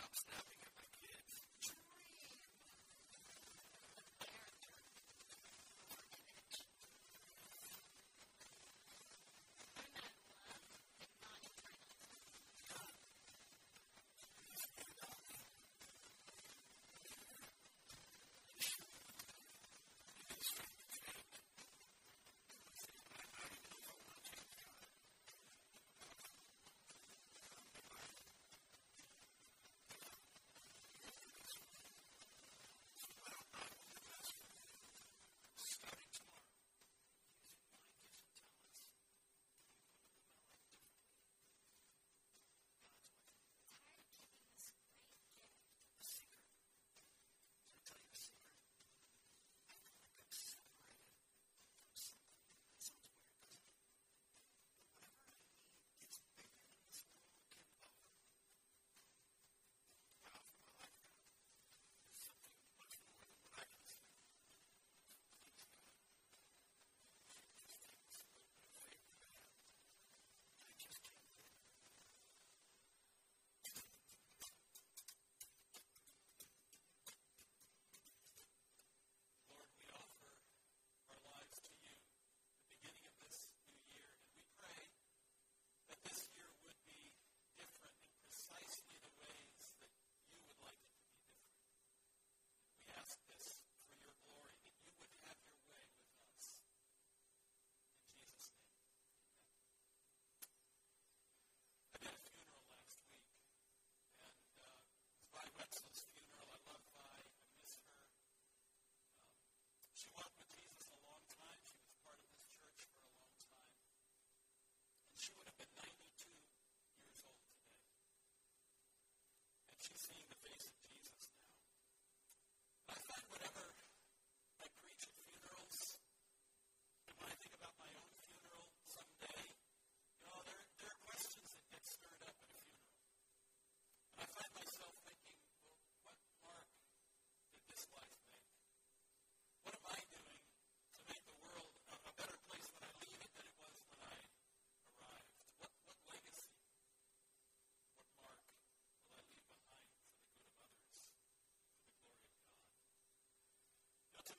stop snapping.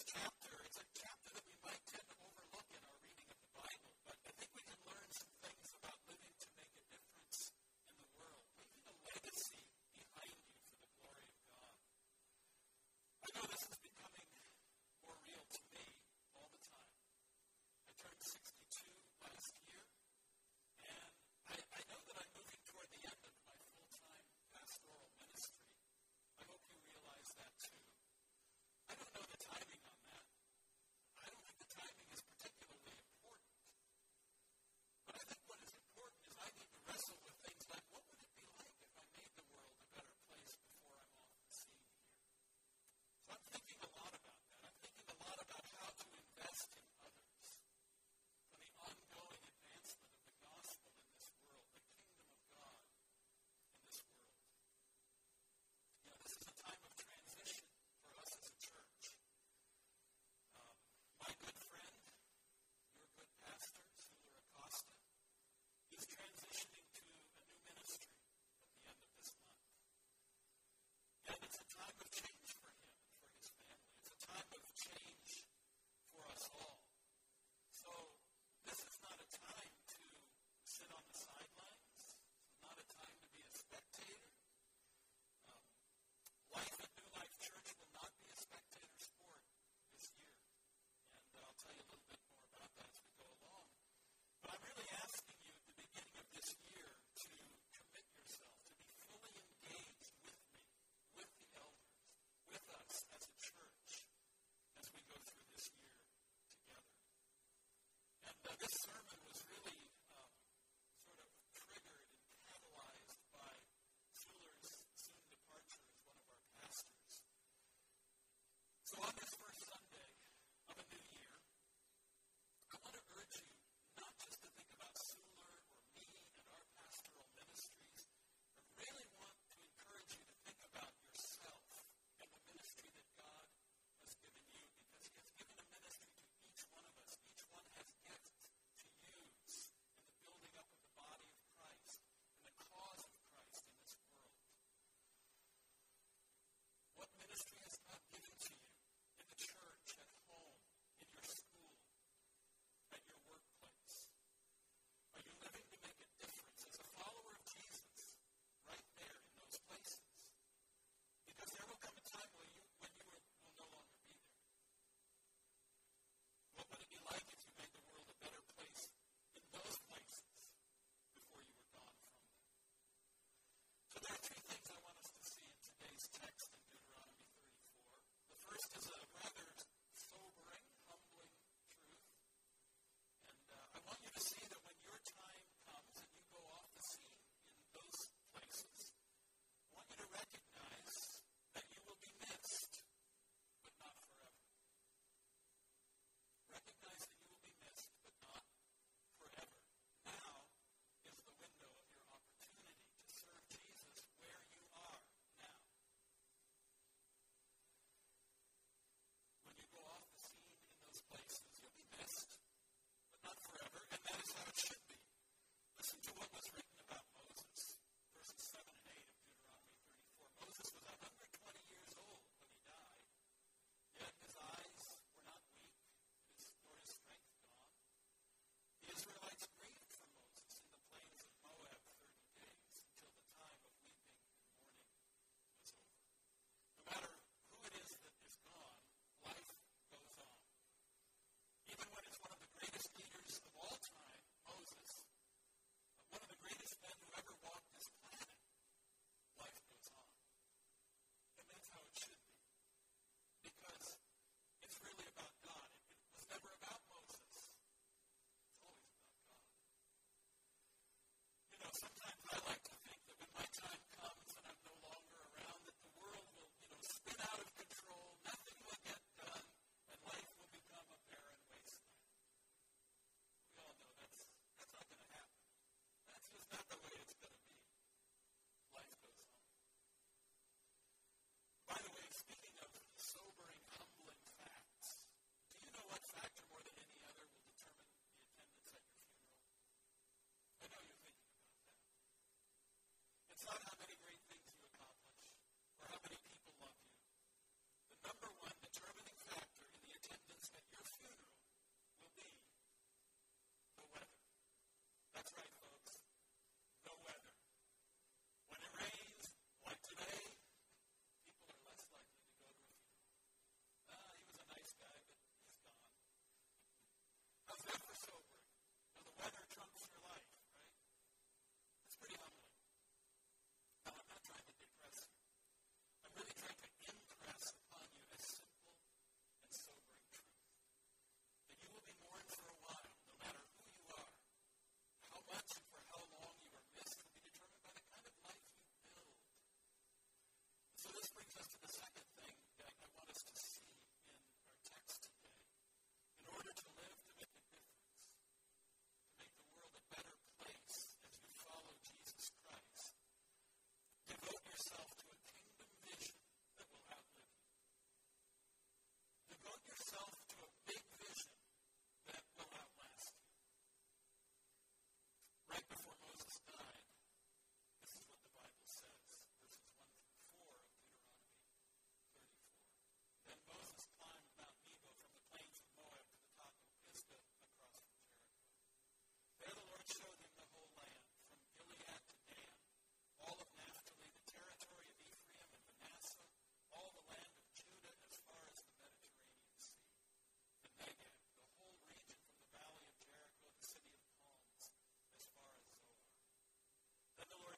I think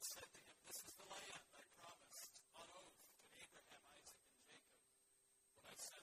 Lord said to him, This is the land I promised on oath to Abraham, Isaac, and Jacob. When I said,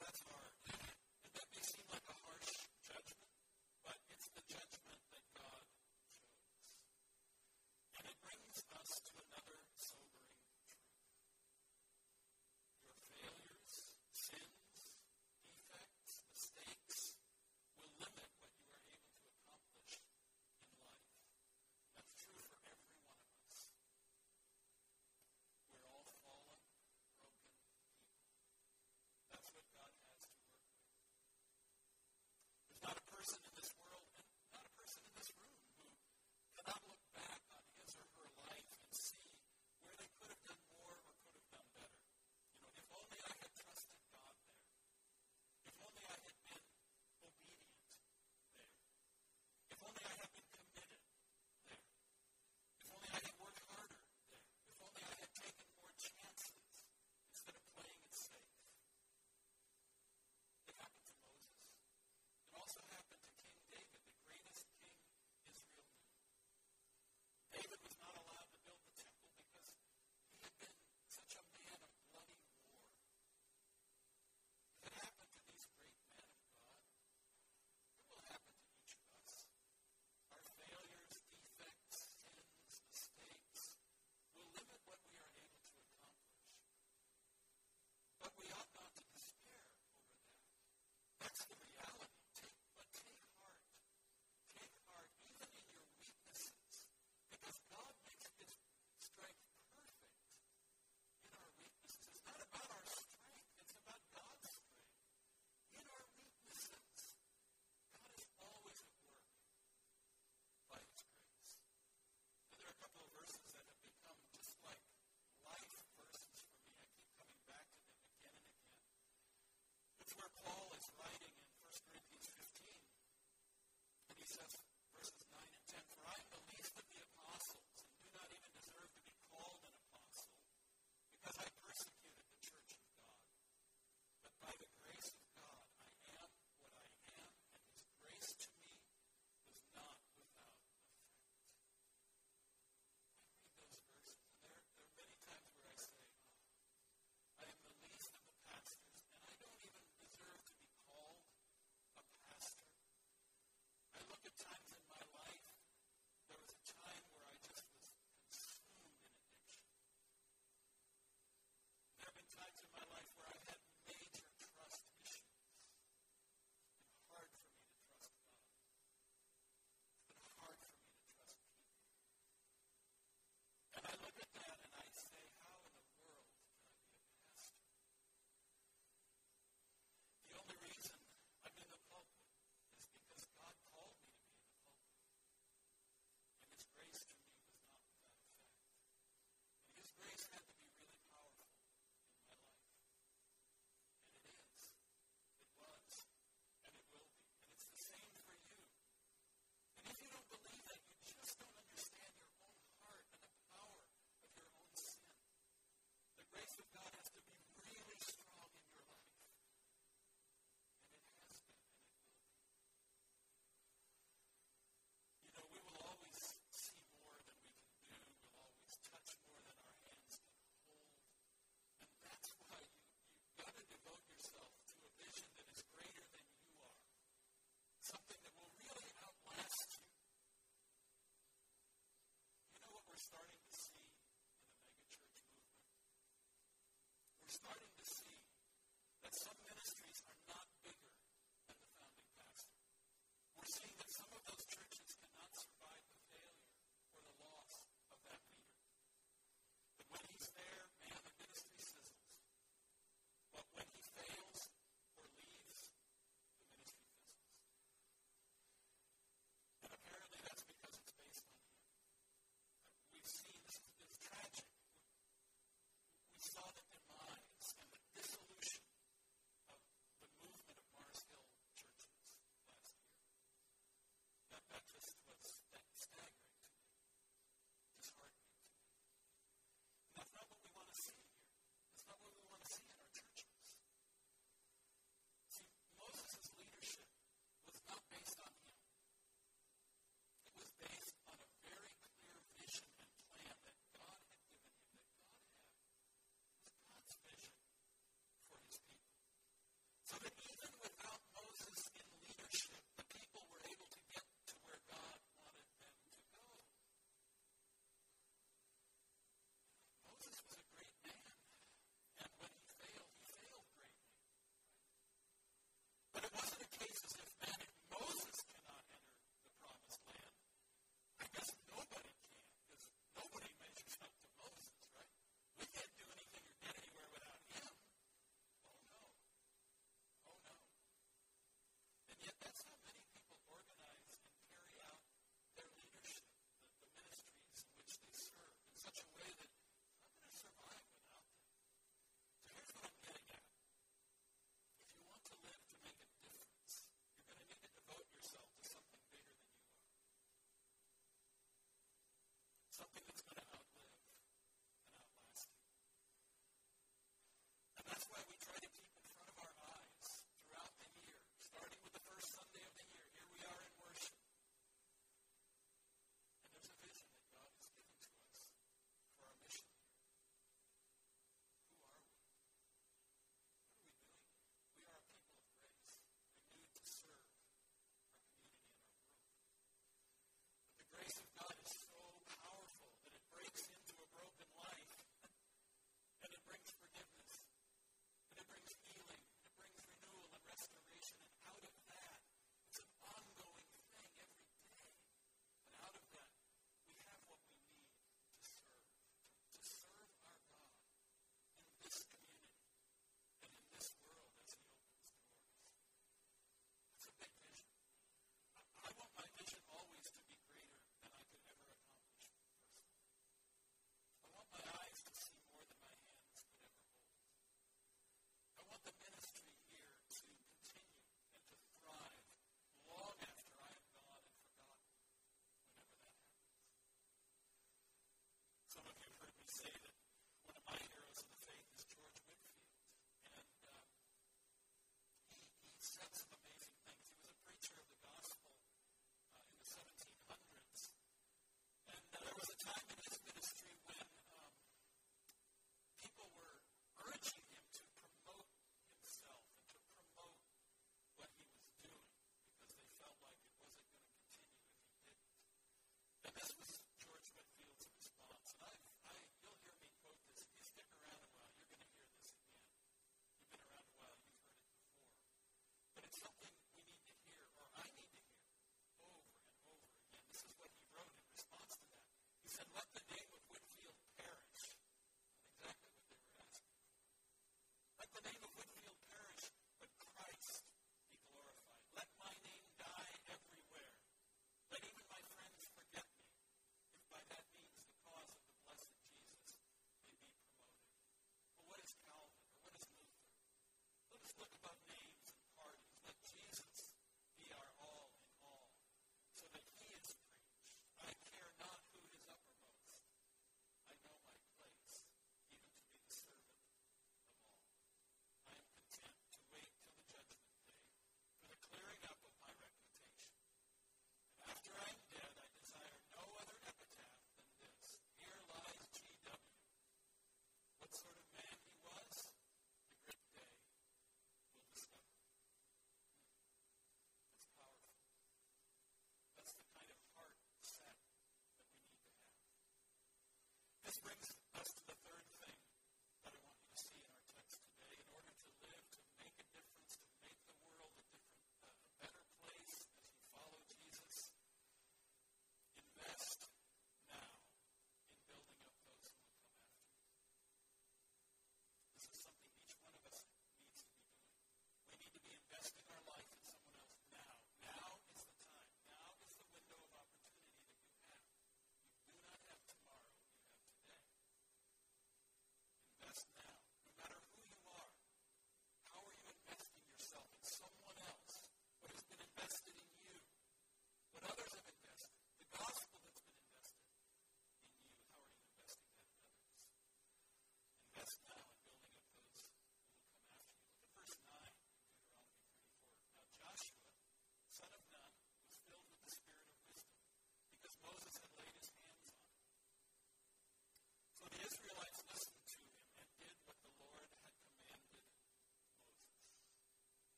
that's, that's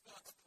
God's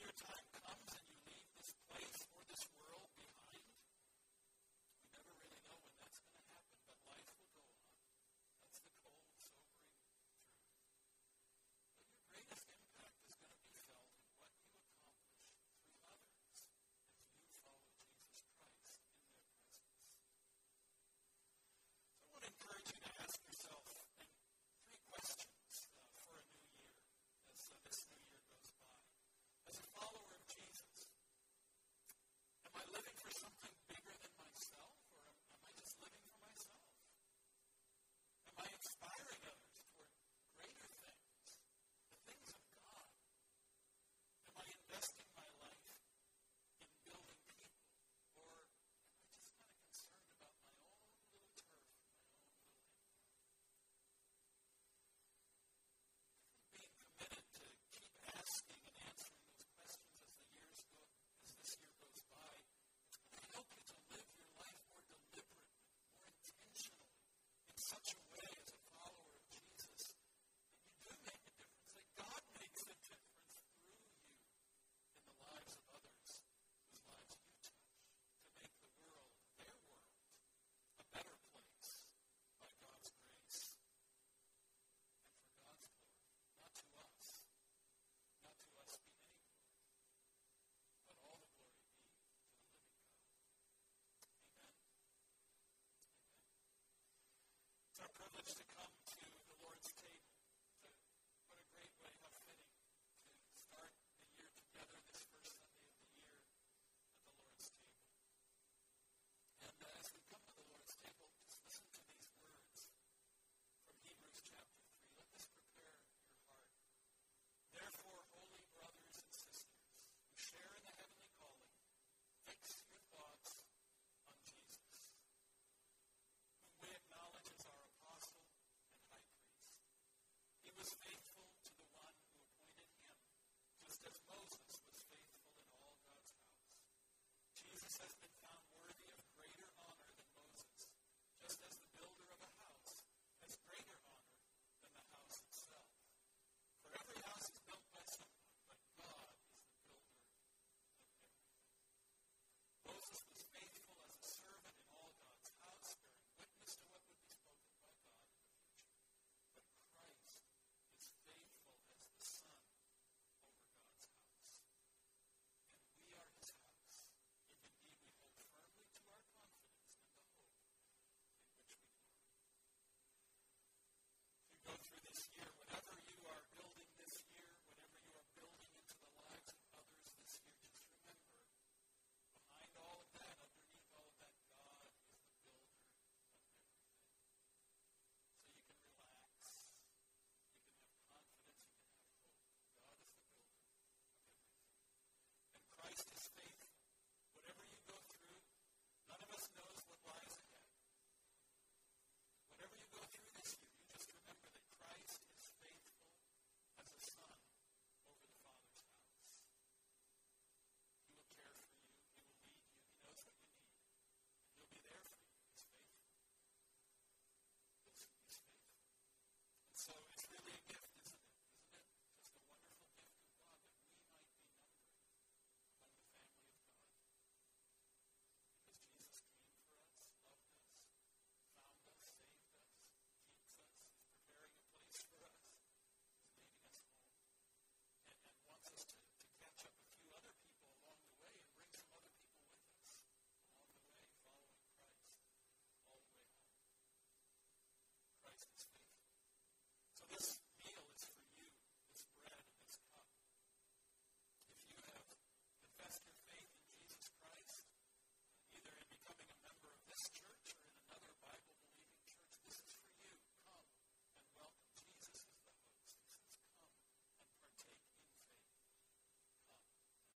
your time.